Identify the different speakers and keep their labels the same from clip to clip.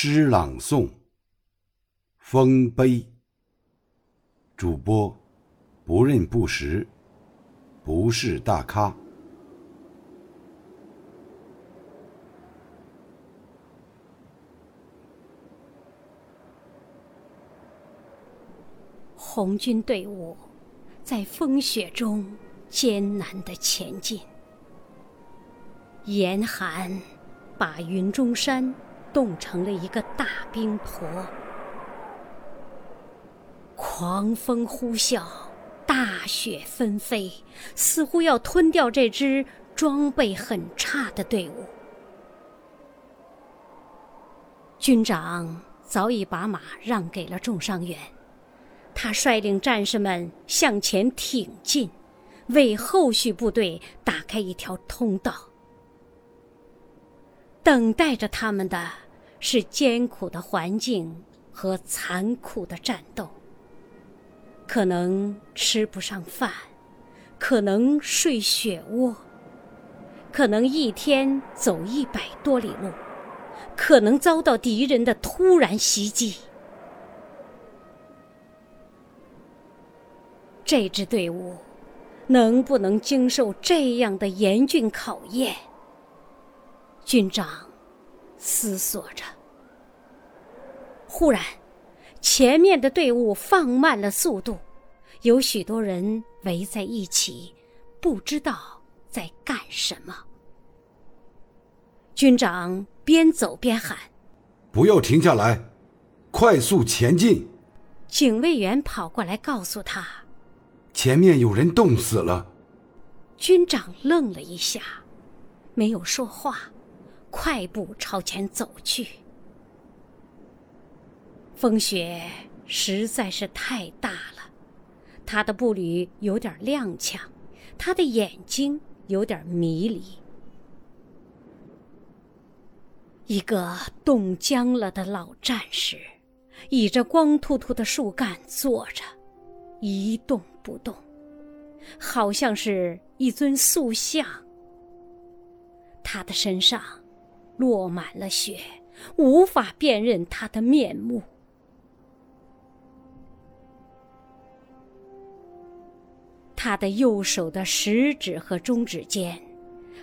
Speaker 1: 诗朗诵《丰碑》，主播不认不识，不是大咖。
Speaker 2: 红军队伍在风雪中艰难的前进，严寒把云中山。冻成了一个大冰坨，狂风呼啸，大雪纷飞，似乎要吞掉这支装备很差的队伍。军长早已把马让给了重伤员，他率领战士们向前挺进，为后续部队打开一条通道。等待着他们的是艰苦的环境和残酷的战斗，可能吃不上饭，可能睡雪窝，可能一天走一百多里路，可能遭到敌人的突然袭击。这支队伍能不能经受这样的严峻考验？军长思索着。忽然，前面的队伍放慢了速度，有许多人围在一起，不知道在干什么。军长边走边喊：“
Speaker 1: 不要停下来，快速前进！”
Speaker 2: 警卫员跑过来告诉他：“
Speaker 1: 前面有人冻死了。”
Speaker 2: 军长愣了一下，没有说话。快步朝前走去，风雪实在是太大了，他的步履有点踉跄，他的眼睛有点迷离。一个冻僵了的老战士，倚着光秃秃的树干坐着，一动不动，好像是一尊塑像。他的身上。落满了雪，无法辨认他的面目。他的右手的食指和中指间，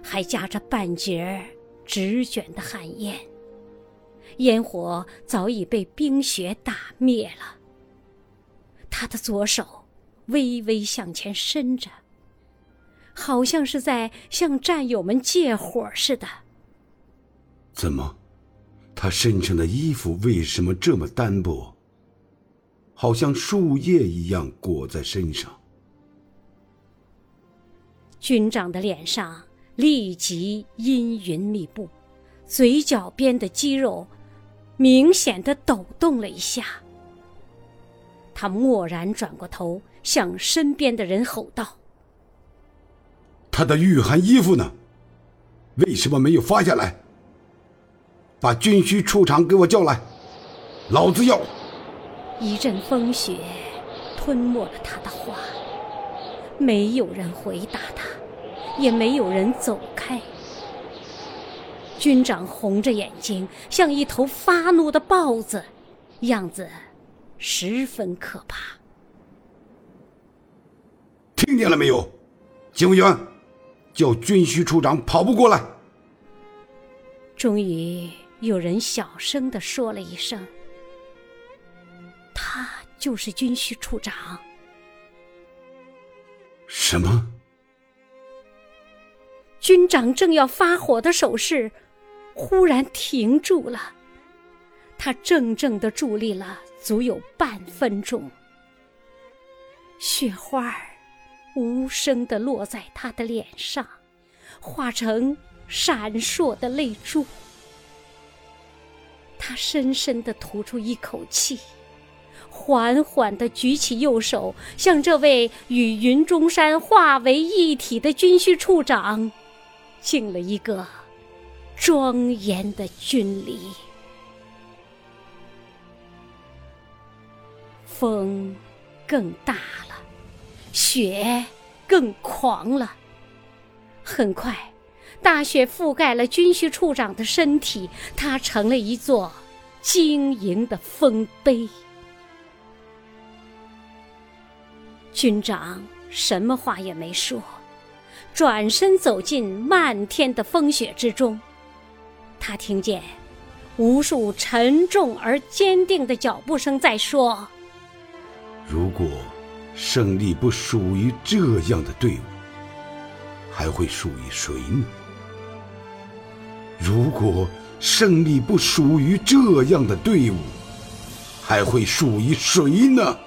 Speaker 2: 还夹着半截直卷的旱烟，烟火早已被冰雪打灭了。他的左手微微向前伸着，好像是在向战友们借火似的。
Speaker 1: 怎么，他身上的衣服为什么这么单薄？好像树叶一样裹在身上。
Speaker 2: 军长的脸上立即阴云密布，嘴角边的肌肉明显的抖动了一下。他蓦然转过头，向身边的人吼道：“
Speaker 1: 他的御寒衣服呢？为什么没有发下来？”把军需处长给我叫来，老子要！
Speaker 2: 一阵风雪吞没了他的话，没有人回答他，也没有人走开。军长红着眼睛，像一头发怒的豹子，样子十分可怕。
Speaker 1: 听见了没有，警卫员？叫军需处长跑步过来。
Speaker 2: 终于。有人小声的说了一声：“他就是军需处长。”
Speaker 1: 什么？
Speaker 2: 军长正要发火的手势，忽然停住了。他怔怔的伫立了足有半分钟，雪花儿无声的落在他的脸上，化成闪烁的泪珠。他深深的吐出一口气，缓缓的举起右手，向这位与云中山化为一体的军需处长，敬了一个庄严的军礼。风更大了，雪更狂了。很快。大雪覆盖了军需处长的身体，他成了一座晶莹的丰碑。军长什么话也没说，转身走进漫天的风雪之中。他听见无数沉重而坚定的脚步声在说：“
Speaker 1: 如果胜利不属于这样的队伍，还会属于谁呢？如果胜利不属于这样的队伍，还会属于谁呢？”